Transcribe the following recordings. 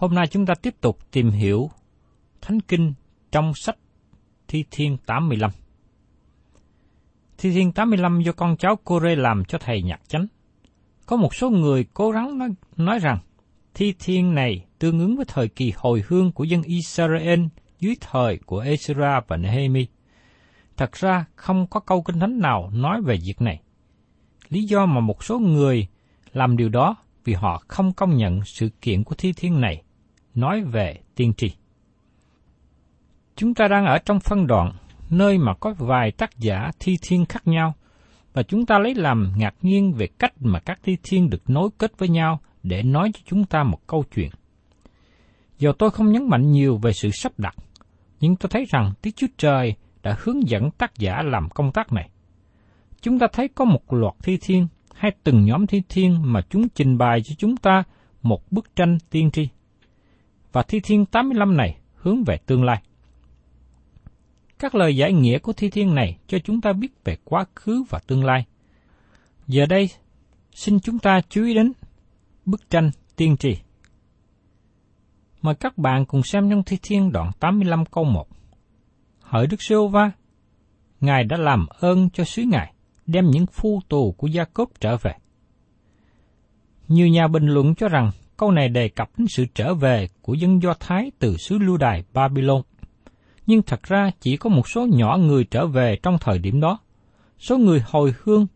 Hôm nay chúng ta tiếp tục tìm hiểu Thánh Kinh trong sách Thi Thiên 85. Thi Thiên 85 do con cháu Cô-rê làm cho thầy nhạc chánh. Có một số người cố gắng nói, nói rằng Thi Thiên này tương ứng với thời kỳ hồi hương của dân Israel dưới thời của Ezra và Nehemi. Thật ra không có câu kinh thánh nào nói về việc này. Lý do mà một số người làm điều đó vì họ không công nhận sự kiện của thi thiên này, nói về tiên tri. Chúng ta đang ở trong phân đoạn nơi mà có vài tác giả thi thiên khác nhau, và chúng ta lấy làm ngạc nhiên về cách mà các thi thiên được nối kết với nhau để nói cho chúng ta một câu chuyện. Dù tôi không nhấn mạnh nhiều về sự sắp đặt, nhưng tôi thấy rằng Đức Chúa Trời đã hướng dẫn tác giả làm công tác này. Chúng ta thấy có một loạt thi thiên hay từng nhóm thi thiên mà chúng trình bày cho chúng ta một bức tranh tiên tri. Và thi thiên 85 này hướng về tương lai. Các lời giải nghĩa của thi thiên này cho chúng ta biết về quá khứ và tương lai. Giờ đây, xin chúng ta chú ý đến bức tranh tiên tri. Mời các bạn cùng xem trong thi thiên đoạn 85 câu 1. Hỡi Đức Sô Va, Ngài đã làm ơn cho sứ Ngài, đem những phu tù của Gia Cốp trở về. Nhiều nhà bình luận cho rằng câu này đề cập đến sự trở về của dân Do Thái từ xứ lưu đài Babylon. Nhưng thật ra chỉ có một số nhỏ người trở về trong thời điểm đó. Số người hồi hương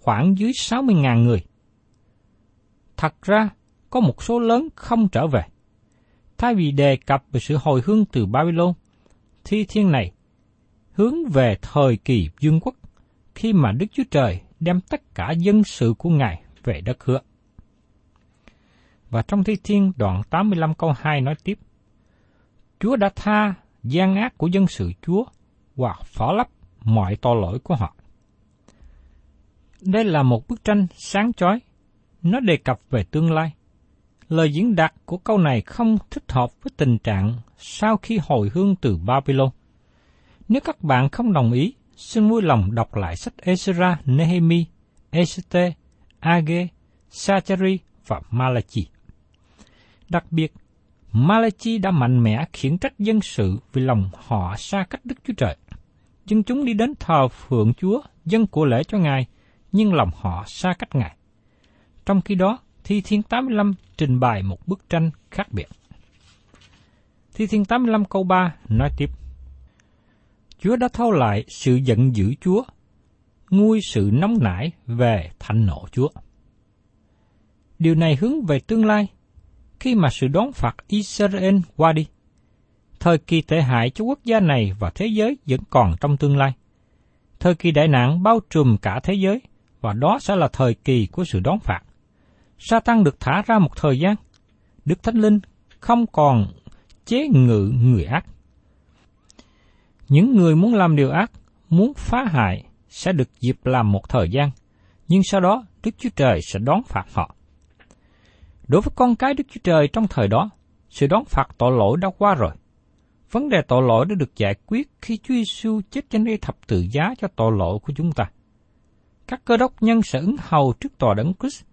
khoảng dưới 60.000 người. Thật ra, có một số lớn không trở về. Thay vì đề cập về sự hồi hương từ Babylon, thi thiên này hướng về thời kỳ dương quốc khi mà Đức Chúa Trời đem tất cả dân sự của Ngài về đất hứa. Và trong Thi Thiên đoạn 85 câu 2 nói tiếp, Chúa đã tha gian ác của dân sự Chúa và phó lấp mọi tội lỗi của họ. Đây là một bức tranh sáng chói, nó đề cập về tương lai. Lời diễn đạt của câu này không thích hợp với tình trạng sau khi hồi hương từ Babylon. Nếu các bạn không đồng ý, xin vui lòng đọc lại sách Ezra, Nehemi, Esther, Age, Sachari và Malachi. Đặc biệt, Malachi đã mạnh mẽ khiển trách dân sự vì lòng họ xa cách Đức Chúa Trời. Dân chúng đi đến thờ phượng Chúa, dân của lễ cho Ngài, nhưng lòng họ xa cách Ngài. Trong khi đó, Thi Thiên 85 trình bày một bức tranh khác biệt. Thi Thiên 85 câu 3 nói tiếp. Chúa đã thâu lại sự giận dữ Chúa, nguôi sự nóng nảy về thạnh nộ Chúa. Điều này hướng về tương lai, khi mà sự đón phạt Israel qua đi. Thời kỳ tệ hại cho quốc gia này và thế giới vẫn còn trong tương lai. Thời kỳ đại nạn bao trùm cả thế giới, và đó sẽ là thời kỳ của sự đón phạt. Satan được thả ra một thời gian. Đức Thánh Linh không còn chế ngự người ác. Những người muốn làm điều ác, muốn phá hại sẽ được dịp làm một thời gian, nhưng sau đó Đức Chúa Trời sẽ đón phạt họ. Đối với con cái Đức Chúa Trời trong thời đó, sự đón phạt tội lỗi đã qua rồi. Vấn đề tội lỗi đã được giải quyết khi Chúa Giêsu chết trên cây thập tự giá cho tội lỗi của chúng ta. Các cơ đốc nhân sẽ ứng hầu trước tòa đấng Christ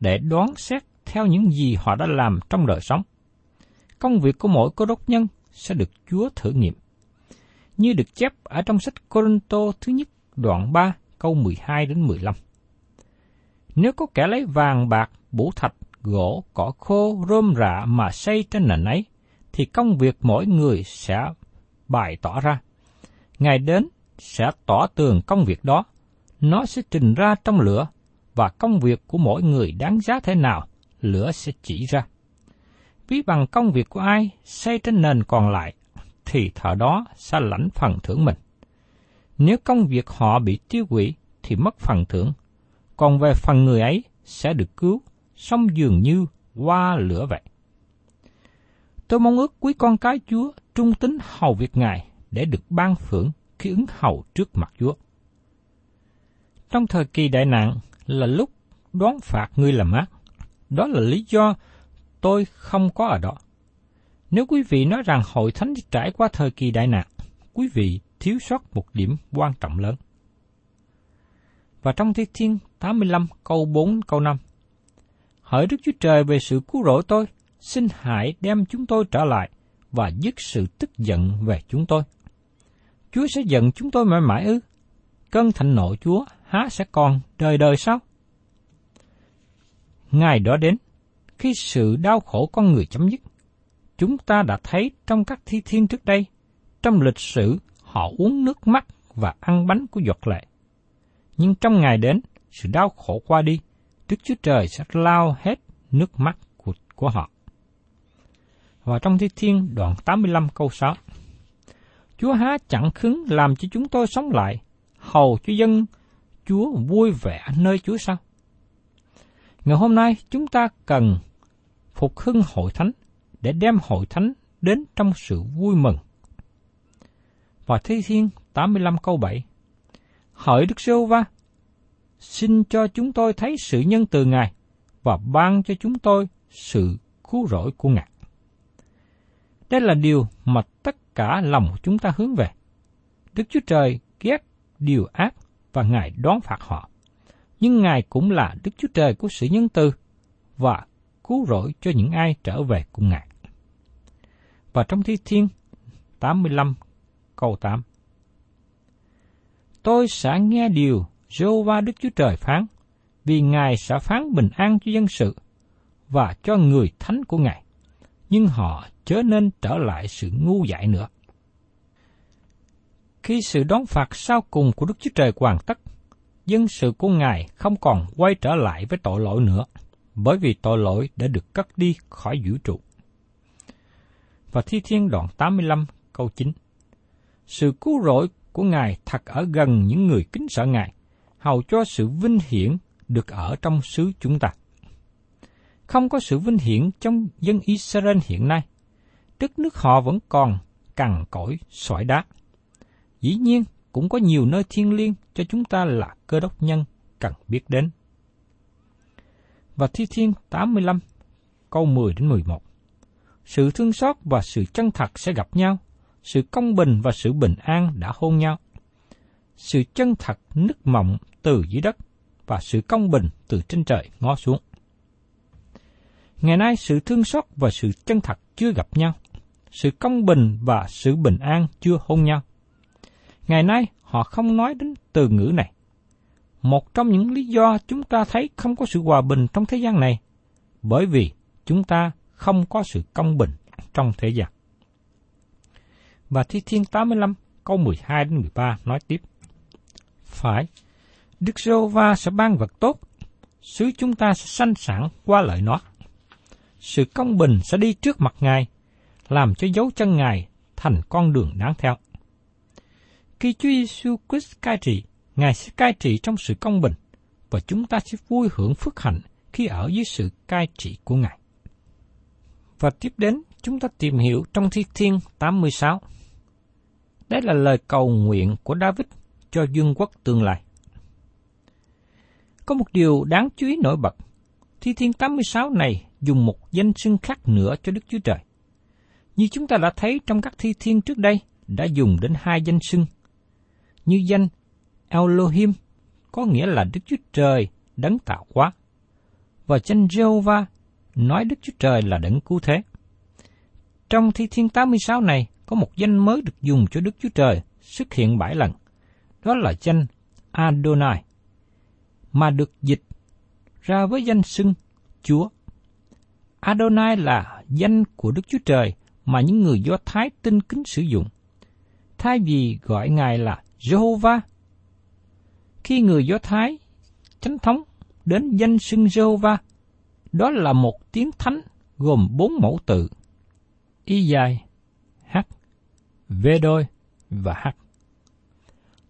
để đoán xét theo những gì họ đã làm trong đời sống. Công việc của mỗi cơ đốc nhân sẽ được Chúa thử nghiệm. Như được chép ở trong sách Corinto thứ nhất đoạn 3 câu 12 đến 15. Nếu có kẻ lấy vàng bạc, bổ thạch, gỗ, cỏ khô, rơm rạ mà xây trên nền ấy, thì công việc mỗi người sẽ bày tỏ ra. Ngày đến sẽ tỏ tường công việc đó, nó sẽ trình ra trong lửa, và công việc của mỗi người đáng giá thế nào, lửa sẽ chỉ ra. Ví bằng công việc của ai xây trên nền còn lại, thì thợ đó sẽ lãnh phần thưởng mình. Nếu công việc họ bị tiêu hủy thì mất phần thưởng, còn về phần người ấy sẽ được cứu, song dường như qua lửa vậy. Tôi mong ước quý con cái Chúa trung tín hầu việc Ngài để được ban phưởng khi ứng hầu trước mặt Chúa. Trong thời kỳ đại nạn là lúc đoán phạt ngươi làm ác. Đó là lý do tôi không có ở đó. Nếu quý vị nói rằng hội thánh trải qua thời kỳ đại nạn, quý vị thiếu sót một điểm quan trọng lớn. Và trong Thi Thiên 85 câu 4 câu 5, Hỡi Đức Chúa Trời về sự cứu rỗi tôi, xin hãy đem chúng tôi trở lại và dứt sự tức giận về chúng tôi. Chúa sẽ giận chúng tôi mãi mãi ư? Cơn thạnh nộ Chúa há sẽ còn đời đời sao? Ngày đó đến, khi sự đau khổ con người chấm dứt, chúng ta đã thấy trong các thi thiên trước đây, trong lịch sử họ uống nước mắt và ăn bánh của giọt lệ. Nhưng trong ngày đến, sự đau khổ qua đi, Đức Chúa Trời sẽ lao hết nước mắt của, của họ. Và trong Thi Thiên đoạn 85 câu 6 Chúa há chẳng khứng làm cho chúng tôi sống lại, hầu cho dân Chúa vui vẻ nơi Chúa sao? Ngày hôm nay chúng ta cần phục hưng hội thánh để đem hội thánh đến trong sự vui mừng. Và Thi Thiên 85 câu 7 Hỡi Đức Sô Va, xin cho chúng tôi thấy sự nhân từ Ngài và ban cho chúng tôi sự cứu rỗi của Ngài. Đây là điều mà tất cả lòng chúng ta hướng về. Đức Chúa Trời ghét điều ác và Ngài đón phạt họ. Nhưng Ngài cũng là Đức Chúa Trời của sự nhân từ và cứu rỗi cho những ai trở về cùng Ngài. Và trong Thi Thiên 85 câu 8 Tôi sẽ nghe điều Jehovah Đức Chúa Trời phán, vì Ngài sẽ phán bình an cho dân sự và cho người thánh của Ngài, nhưng họ chớ nên trở lại sự ngu dại nữa. Khi sự đón phạt sau cùng của Đức Chúa Trời hoàn tất, dân sự của Ngài không còn quay trở lại với tội lỗi nữa, bởi vì tội lỗi đã được cất đi khỏi vũ trụ. Và Thi Thiên đoạn 85 câu 9 Sự cứu rỗi của Ngài thật ở gần những người kính sợ Ngài, hầu cho sự vinh hiển được ở trong xứ chúng ta. Không có sự vinh hiển trong dân Israel hiện nay, đất nước họ vẫn còn cằn cỗi sỏi đá. Dĩ nhiên, cũng có nhiều nơi thiên liêng cho chúng ta là cơ đốc nhân cần biết đến. Và Thi Thiên 85, câu 10 đến 11. Sự thương xót và sự chân thật sẽ gặp nhau, sự công bình và sự bình an đã hôn nhau. Sự chân thật nức mộng từ dưới đất và sự công bình từ trên trời ngó xuống. Ngày nay sự thương xót và sự chân thật chưa gặp nhau, sự công bình và sự bình an chưa hôn nhau. Ngày nay họ không nói đến từ ngữ này. Một trong những lý do chúng ta thấy không có sự hòa bình trong thế gian này bởi vì chúng ta không có sự công bình trong thế gian. Và Thi Thiên 85 câu 12 đến 13 nói tiếp. Phải, Đức giê va sẽ ban vật tốt, xứ chúng ta sẽ sanh sản qua lợi nó. Sự công bình sẽ đi trước mặt Ngài, làm cho dấu chân Ngài thành con đường đáng theo. Khi Chúa Giêsu Christ cai trị, Ngài sẽ cai trị trong sự công bình, và chúng ta sẽ vui hưởng phước hạnh khi ở dưới sự cai trị của Ngài. Và tiếp đến, chúng ta tìm hiểu trong Thi Thiên 86. Đây là lời cầu nguyện của David cho vương quốc tương lai. Có một điều đáng chú ý nổi bật. Thi Thiên 86 này dùng một danh xưng khác nữa cho Đức Chúa Trời. Như chúng ta đã thấy trong các thi thiên trước đây, đã dùng đến hai danh xưng. Như danh Elohim có nghĩa là Đức Chúa Trời đấng tạo hóa. Và danh Jehovah nói Đức Chúa Trời là đấng cứu thế. Trong thi thiên 86 này có một danh mới được dùng cho Đức Chúa Trời xuất hiện bảy lần. Đó là danh Adonai, mà được dịch ra với danh xưng Chúa. Adonai là danh của Đức Chúa Trời mà những người Do Thái tin kính sử dụng. Thay vì gọi Ngài là Jehovah, khi người Do Thái chánh thống đến danh xưng Jehovah, đó là một tiếng thánh gồm bốn mẫu tự, y dài, h, v đôi và h.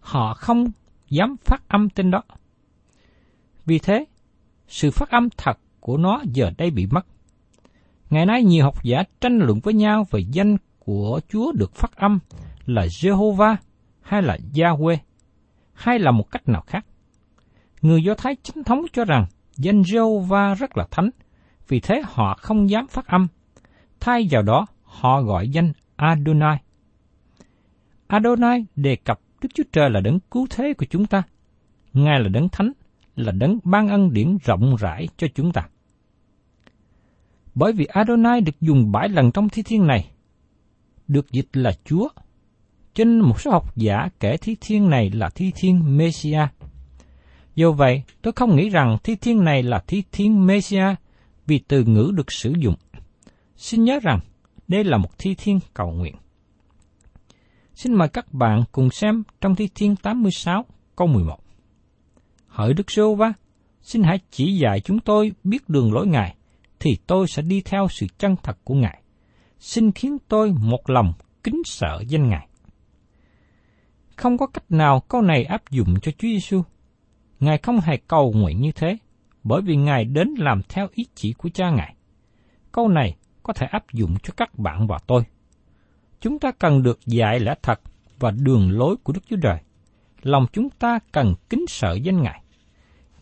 Họ không dám phát âm tên đó. Vì thế, sự phát âm thật của nó giờ đây bị mất. Ngày nay nhiều học giả tranh luận với nhau về danh của Chúa được phát âm là Jehovah hay là Yahweh hay là một cách nào khác. Người Do Thái chính thống cho rằng danh Jehovah rất là thánh, vì thế họ không dám phát âm. Thay vào đó, họ gọi danh Adonai. Adonai đề cập Đức Chúa Trời là đấng cứu thế của chúng ta. Ngài là đấng thánh, là đấng ban ân điển rộng rãi cho chúng ta. Bởi vì Adonai được dùng bảy lần trong thi thiên này, được dịch là Chúa. Trên một số học giả kể thi thiên này là thi thiên Messiah. Do vậy, tôi không nghĩ rằng thi thiên này là thi thiên Messiah vì từ ngữ được sử dụng. Xin nhớ rằng, đây là một thi thiên cầu nguyện. Xin mời các bạn cùng xem trong thi thiên 86 câu 11. Hỡi Đức Sô Va, xin hãy chỉ dạy chúng tôi biết đường lối Ngài, thì tôi sẽ đi theo sự chân thật của Ngài. Xin khiến tôi một lòng kính sợ danh Ngài. Không có cách nào câu này áp dụng cho Chúa Giêsu. Ngài không hề cầu nguyện như thế, bởi vì Ngài đến làm theo ý chỉ của cha Ngài. Câu này có thể áp dụng cho các bạn và tôi. Chúng ta cần được dạy lẽ thật và đường lối của Đức Chúa Trời. Lòng chúng ta cần kính sợ danh Ngài.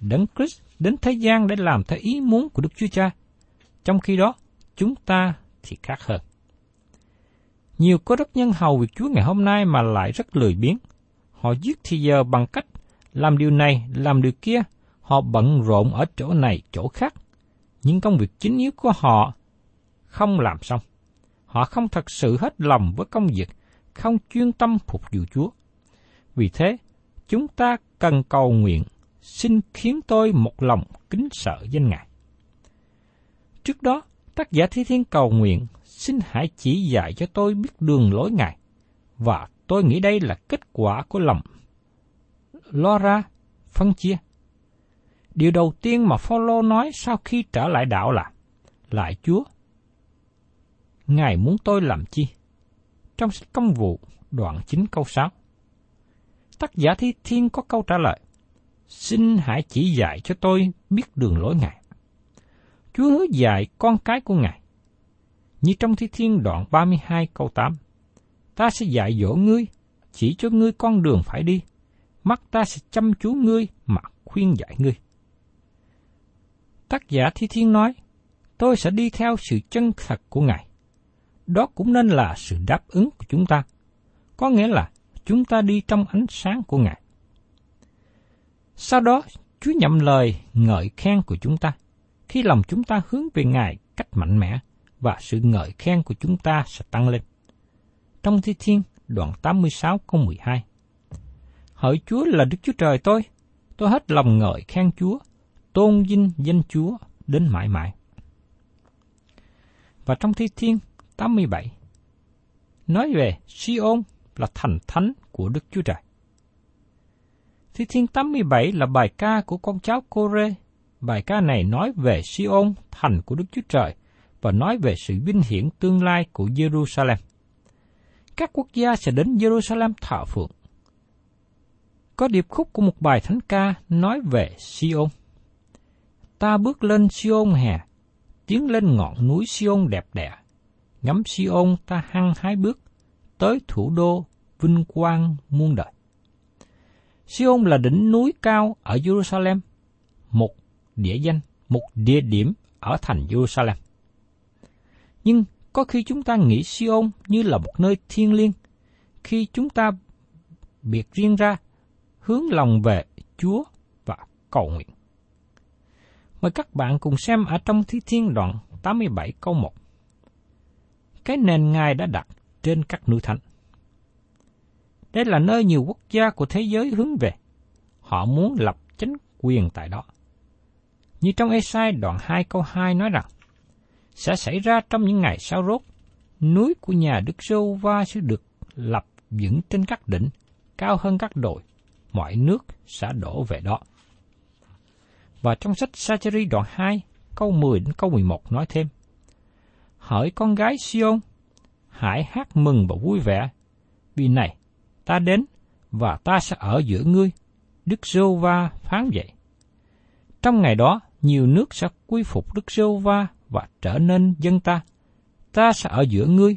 Đấng Christ đến thế gian để làm theo ý muốn của Đức Chúa Cha. Trong khi đó, chúng ta thì khác hơn. Nhiều có đất nhân hầu việc Chúa ngày hôm nay mà lại rất lười biếng. Họ giết thì giờ bằng cách làm điều này, làm điều kia. Họ bận rộn ở chỗ này, chỗ khác. Nhưng công việc chính yếu của họ không làm xong. Họ không thật sự hết lòng với công việc, không chuyên tâm phục vụ Chúa. Vì thế, chúng ta cần cầu nguyện, xin khiến tôi một lòng kính sợ danh Ngài. Trước đó, tác giả Thi Thiên cầu nguyện, xin hãy chỉ dạy cho tôi biết đường lối Ngài. Và tôi nghĩ đây là kết quả của lòng lo ra, phân chia. Điều đầu tiên mà Phaolô nói sau khi trở lại đạo là, lại Chúa, Ngài muốn tôi làm chi? Trong sách công vụ, đoạn 9 câu 6. Tác giả Thi Thiên có câu trả lời, Xin hãy chỉ dạy cho tôi biết đường lối Ngài. Chúa hứa dạy con cái của Ngài. Như trong Thi Thiên đoạn 32 câu 8, Ta sẽ dạy dỗ ngươi, chỉ cho ngươi con đường phải đi, mắt ta sẽ chăm chú ngươi mà khuyên dạy ngươi. Tác giả Thi Thiên nói, tôi sẽ đi theo sự chân thật của Ngài đó cũng nên là sự đáp ứng của chúng ta. Có nghĩa là chúng ta đi trong ánh sáng của Ngài. Sau đó, Chúa nhậm lời ngợi khen của chúng ta. Khi lòng chúng ta hướng về Ngài cách mạnh mẽ và sự ngợi khen của chúng ta sẽ tăng lên. Trong Thi Thiên, đoạn 86 câu 12 Hỡi Chúa là Đức Chúa Trời tôi, tôi hết lòng ngợi khen Chúa, tôn vinh danh Chúa đến mãi mãi. Và trong Thi Thiên 87, nói về Siôn là thành thánh của Đức Chúa Trời. Thi Thiên 87 là bài ca của con cháu Cô-rê. Bài ca này nói về Siôn, thành của Đức Chúa Trời, và nói về sự vinh hiển tương lai của Jerusalem. Các quốc gia sẽ đến Jerusalem thọ phượng. Có điệp khúc của một bài thánh ca nói về Siôn. Ta bước lên Siôn hè, tiến lên ngọn núi Siôn đẹp đẽ. Ngắm Siôn ta hăng hái bước, tới thủ đô vinh quang muôn đời. Siôn là đỉnh núi cao ở Jerusalem, một địa danh, một địa điểm ở thành Jerusalem. Nhưng có khi chúng ta nghĩ Siôn như là một nơi thiêng liêng, khi chúng ta biệt riêng ra, hướng lòng về Chúa và cầu nguyện. Mời các bạn cùng xem ở trong Thi Thiên đoạn 87 câu 1. Cái nền Ngài đã đặt trên các núi thánh. Đây là nơi nhiều quốc gia của thế giới hướng về. Họ muốn lập chính quyền tại đó. Như trong Esai đoạn 2 câu 2 nói rằng, sẽ xảy ra trong những ngày sau rốt, núi của nhà Đức Sô Va sẽ được lập dựng trên các đỉnh, cao hơn các đồi, mọi nước sẽ đổ về đó. Và trong sách Sacheri đoạn 2, câu 10 đến câu 11 nói thêm, Hỡi con gái Siôn, hãy hát mừng và vui vẻ, vì này, ta đến và ta sẽ ở giữa ngươi, Đức Sô Va phán vậy. Trong ngày đó, nhiều nước sẽ quy phục Đức Sô Va và trở nên dân ta. Ta sẽ ở giữa ngươi,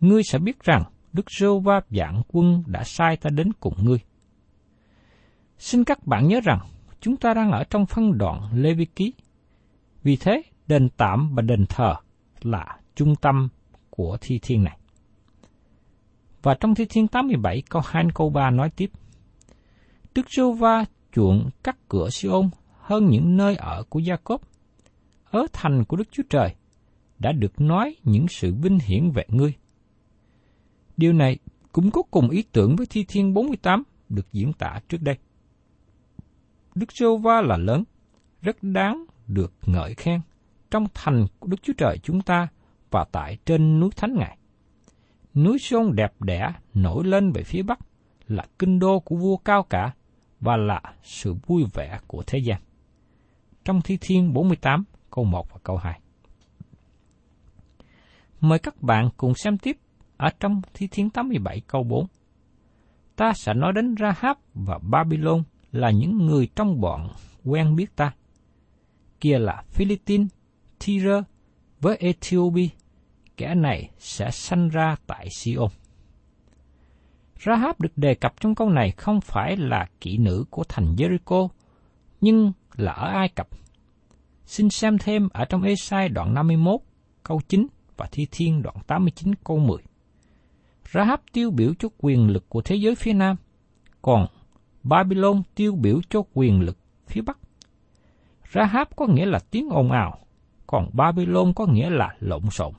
ngươi sẽ biết rằng Đức Sô Va dạng quân đã sai ta đến cùng ngươi. Xin các bạn nhớ rằng, chúng ta đang ở trong phân đoạn Lê Vi Ký. Vì thế, đền tạm và đền thờ là trung tâm của thi thiên này. Và trong thi thiên 87 câu 2 câu 3 nói tiếp, Đức Sô Va chuộng các cửa Siôn hơn những nơi ở của Gia Cốp. Ở thành của Đức Chúa Trời đã được nói những sự vinh hiển về ngươi. Điều này cũng có cùng ý tưởng với Thi Thiên 48 được diễn tả trước đây. Đức Sô Va là lớn, rất đáng được ngợi khen trong thành của Đức Chúa Trời chúng ta và tại trên núi Thánh Ngài. Núi Sôn đẹp đẽ nổi lên về phía Bắc là kinh đô của vua cao cả và là sự vui vẻ của thế gian. Trong Thi Thiên 48, câu 1 và câu 2. Mời các bạn cùng xem tiếp ở trong Thi Thiên 87 câu 4. Ta sẽ nói đến Rahab và Babylon là những người trong bọn quen biết ta. Kia là Philippines, Tyre với Ethiopia, kẻ này sẽ sanh ra tại Siôn. Rahab được đề cập trong câu này không phải là kỹ nữ của thành Jericho, nhưng là ở Ai Cập. Xin xem thêm ở trong Esai đoạn 51, câu 9 và Thi Thiên đoạn 89 câu 10. Rahab tiêu biểu cho quyền lực của thế giới phía Nam, còn Babylon tiêu biểu cho quyền lực phía Bắc. Rahab có nghĩa là tiếng ồn ào, còn Babylon có nghĩa là lộn xộn.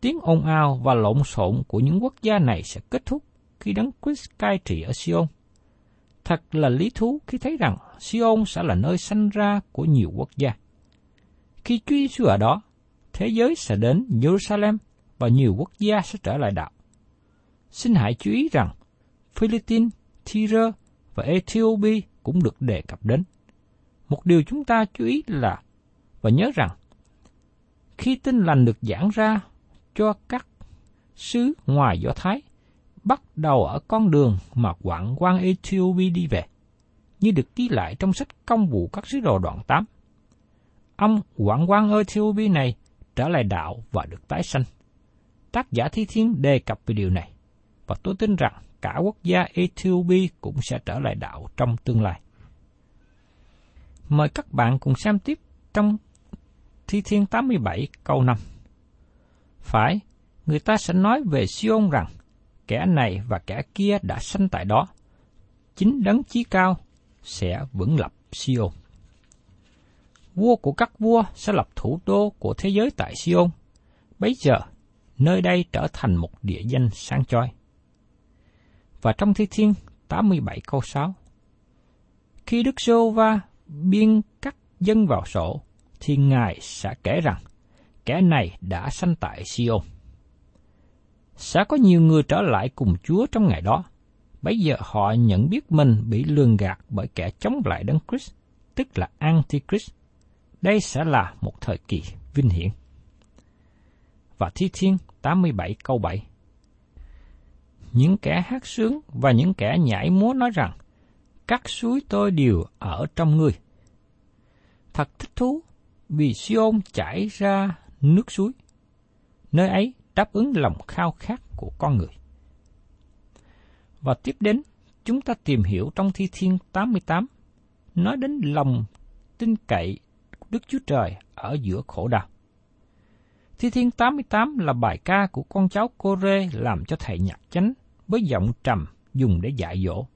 Tiếng ồn ào và lộn xộn của những quốc gia này sẽ kết thúc khi đấng Christ cai trị ở Sion. Thật là lý thú khi thấy rằng Sion sẽ là nơi sanh ra của nhiều quốc gia. Khi Chúa Giêsu ở đó, thế giới sẽ đến Jerusalem và nhiều quốc gia sẽ trở lại đạo. Xin hãy chú ý rằng Philippines, Tyre và Ethiopia cũng được đề cập đến. Một điều chúng ta chú ý là và nhớ rằng khi tin lành được giảng ra cho các sứ ngoài Do Thái, bắt đầu ở con đường mà quảng quan Ethiopia đi về, như được ghi lại trong sách công vụ các sứ đồ đoạn 8. Ông quảng quan Ethiopia này trở lại đạo và được tái sanh. Tác giả Thi Thiên đề cập về điều này, và tôi tin rằng cả quốc gia Ethiopia cũng sẽ trở lại đạo trong tương lai. Mời các bạn cùng xem tiếp trong Thi Thiên 87 câu 5. Phải, người ta sẽ nói về Sion rằng, kẻ này và kẻ kia đã sanh tại đó. Chính đấng chí cao sẽ vững lập Sion. Vua của các vua sẽ lập thủ đô của thế giới tại Sion. Bấy giờ, nơi đây trở thành một địa danh sáng chói Và trong Thi Thiên 87 câu 6, Khi Đức Sô Va biên cắt dân vào sổ, thì Ngài sẽ kể rằng, kẻ này đã sanh tại Siôn. Sẽ có nhiều người trở lại cùng Chúa trong ngày đó. Bây giờ họ nhận biết mình bị lường gạt bởi kẻ chống lại Đấng Christ, tức là Antichrist. Đây sẽ là một thời kỳ vinh hiển. Và Thi Thiên 87 câu 7 Những kẻ hát sướng và những kẻ nhảy múa nói rằng, các suối tôi đều ở trong ngươi. Thật thích thú vì Siôn chảy ra nước suối. Nơi ấy đáp ứng lòng khao khát của con người. Và tiếp đến, chúng ta tìm hiểu trong Thi Thiên 88, nói đến lòng tin cậy Đức Chúa Trời ở giữa khổ đau. Thi Thiên 88 là bài ca của con cháu cô Rê làm cho thầy nhạc chánh với giọng trầm dùng để dạy dỗ.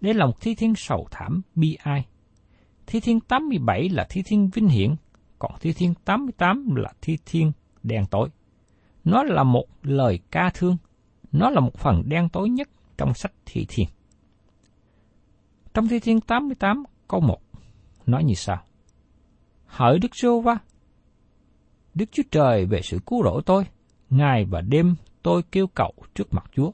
Đây là một thi thiên sầu thảm bi ai. Thi thiên 87 là thi thiên vinh hiển, còn thi thiên 88 là thi thiên đen tối. Nó là một lời ca thương, nó là một phần đen tối nhất trong sách thi thiên. Trong thi thiên 88 câu 1 nói như sau. Hỡi Đức Sô Va, Đức Chúa Trời về sự cứu rỗi tôi, ngày và đêm tôi kêu cầu trước mặt Chúa.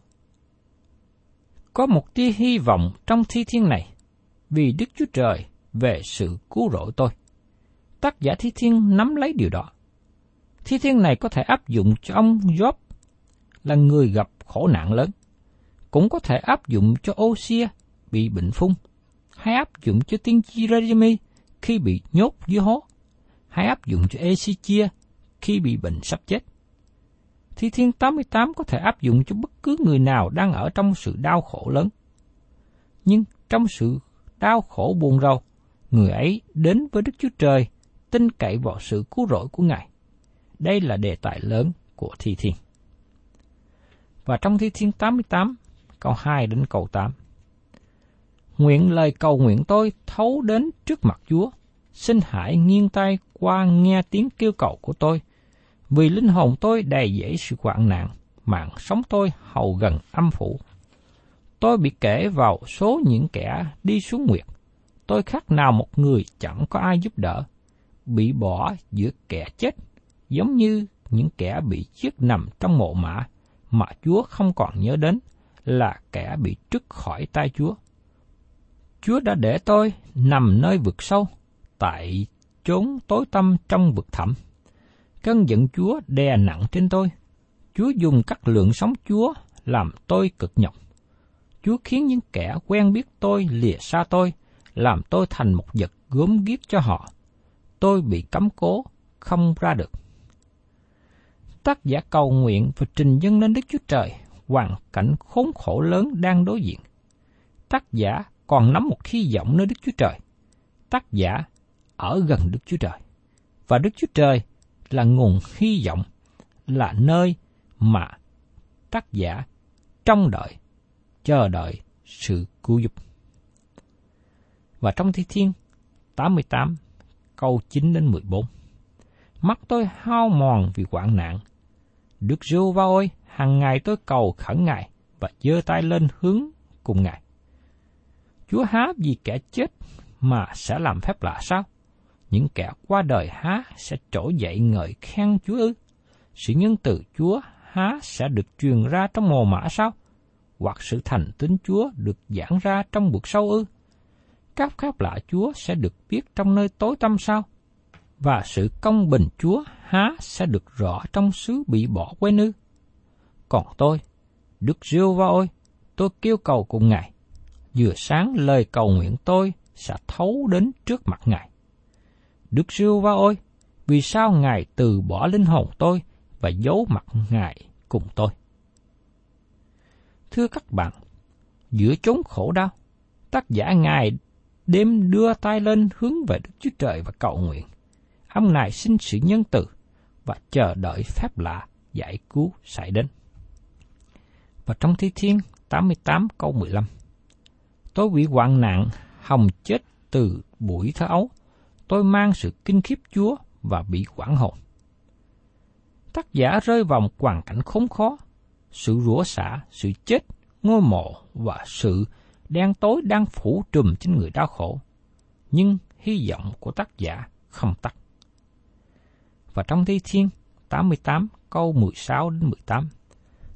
Có một tia hy vọng trong thi thiên này, vì Đức Chúa Trời về sự cứu rỗi tôi. Tác giả thi thiên nắm lấy điều đó. Thi thiên này có thể áp dụng cho ông Job là người gặp khổ nạn lớn. Cũng có thể áp dụng cho Osia bị bệnh phung, hay áp dụng cho tiên tri Jeremy khi bị nhốt dưới hố, hay áp dụng cho Ezechia khi bị bệnh sắp chết. Thi Thiên 88 có thể áp dụng cho bất cứ người nào đang ở trong sự đau khổ lớn. Nhưng trong sự đau khổ buồn rầu, người ấy đến với Đức Chúa Trời, tin cậy vào sự cứu rỗi của Ngài. Đây là đề tài lớn của Thi Thiên. Và trong Thi Thiên 88, câu 2 đến câu 8. Nguyện lời cầu nguyện tôi thấu đến trước mặt Chúa, xin hãy nghiêng tay qua nghe tiếng kêu cầu của tôi, vì linh hồn tôi đầy dẫy sự hoạn nạn, mạng sống tôi hầu gần âm phủ. Tôi bị kể vào số những kẻ đi xuống nguyệt. Tôi khác nào một người chẳng có ai giúp đỡ, bị bỏ giữa kẻ chết, giống như những kẻ bị chết nằm trong mộ mã mà Chúa không còn nhớ đến là kẻ bị trứt khỏi tay Chúa. Chúa đã để tôi nằm nơi vực sâu, tại chốn tối tăm trong vực thẳm. Cơn giận Chúa đè nặng trên tôi. Chúa dùng các lượng sống Chúa làm tôi cực nhọc. Chúa khiến những kẻ quen biết tôi lìa xa tôi, làm tôi thành một vật gốm ghiếc cho họ. Tôi bị cấm cố, không ra được. Tác giả cầu nguyện và trình dân lên Đức Chúa Trời, hoàn cảnh khốn khổ lớn đang đối diện. Tác giả còn nắm một hy vọng nơi Đức Chúa Trời. Tác giả ở gần Đức Chúa Trời. Và Đức Chúa Trời là nguồn hy vọng, là nơi mà tác giả trong đợi, chờ đợi sự cứu giúp. Và trong Thi Thiên 88 câu 9 đến 14. Mắt tôi hao mòn vì hoạn nạn. Đức rêu va ơi hàng ngày tôi cầu khẩn Ngài và giơ tay lên hướng cùng Ngài. Chúa há vì kẻ chết mà sẽ làm phép lạ sao? những kẻ qua đời há sẽ trỗi dậy ngợi khen Chúa ư? Sự nhân từ Chúa há sẽ được truyền ra trong mồ mã sao? Hoặc sự thành tín Chúa được giảng ra trong vực sâu ư? Các phép lạ Chúa sẽ được biết trong nơi tối tăm sao? Và sự công bình Chúa há sẽ được rõ trong xứ bị bỏ quên ư? Còn tôi, Đức Diêu Va ôi, tôi kêu cầu cùng Ngài. Vừa sáng lời cầu nguyện tôi sẽ thấu đến trước mặt Ngài. Đức Diêu Va ôi, vì sao Ngài từ bỏ linh hồn tôi và giấu mặt Ngài cùng tôi? Thưa các bạn, giữa chốn khổ đau, tác giả Ngài đêm đưa tay lên hướng về Đức Chúa Trời và cầu nguyện. Ông này xin sự nhân từ và chờ đợi phép lạ giải cứu xảy đến. Và trong Thi Thiên 88 câu 15 Tôi bị hoạn nạn, hồng chết từ buổi thơ ấu, tôi mang sự kinh khiếp Chúa và bị quảng hồn. Tác giả rơi vào một hoàn cảnh khốn khó, sự rủa xả, sự chết, ngôi mộ và sự đen tối đang phủ trùm trên người đau khổ. Nhưng hy vọng của tác giả không tắt. Và trong Thi Thiên 88 câu 16 đến 18.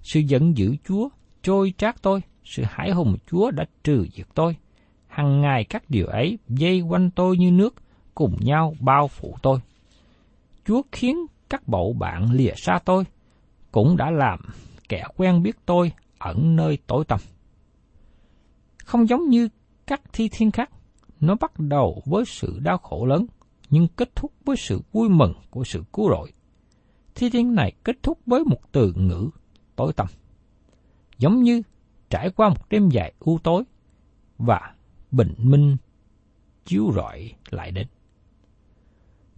Sự giận dữ Chúa trôi trát tôi, sự hải hùng Chúa đã trừ diệt tôi. Hằng ngày các điều ấy dây quanh tôi như nước, cùng nhau bao phủ tôi. Chúa khiến các bậu bạn lìa xa tôi, cũng đã làm kẻ quen biết tôi ẩn nơi tối tăm. Không giống như các thi thiên khác, nó bắt đầu với sự đau khổ lớn, nhưng kết thúc với sự vui mừng của sự cứu rỗi. Thi thiên này kết thúc với một từ ngữ tối tăm. Giống như trải qua một đêm dài u tối và bình minh chiếu rọi lại đến.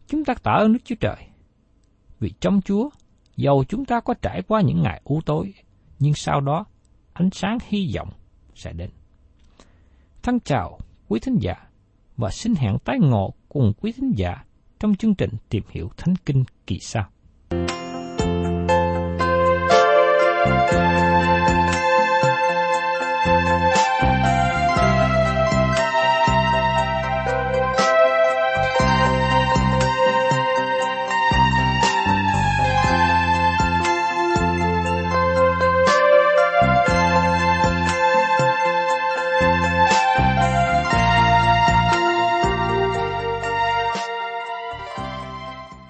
Chúng ta tạ ơn Đức Chúa Trời vì trong Chúa, dầu chúng ta có trải qua những ngày u tối, nhưng sau đó ánh sáng hy vọng sẽ đến. Thân chào quý thính giả, và xin hẹn tái ngộ cùng quý thính giả trong chương trình tìm hiểu Thánh Kinh kỳ sau.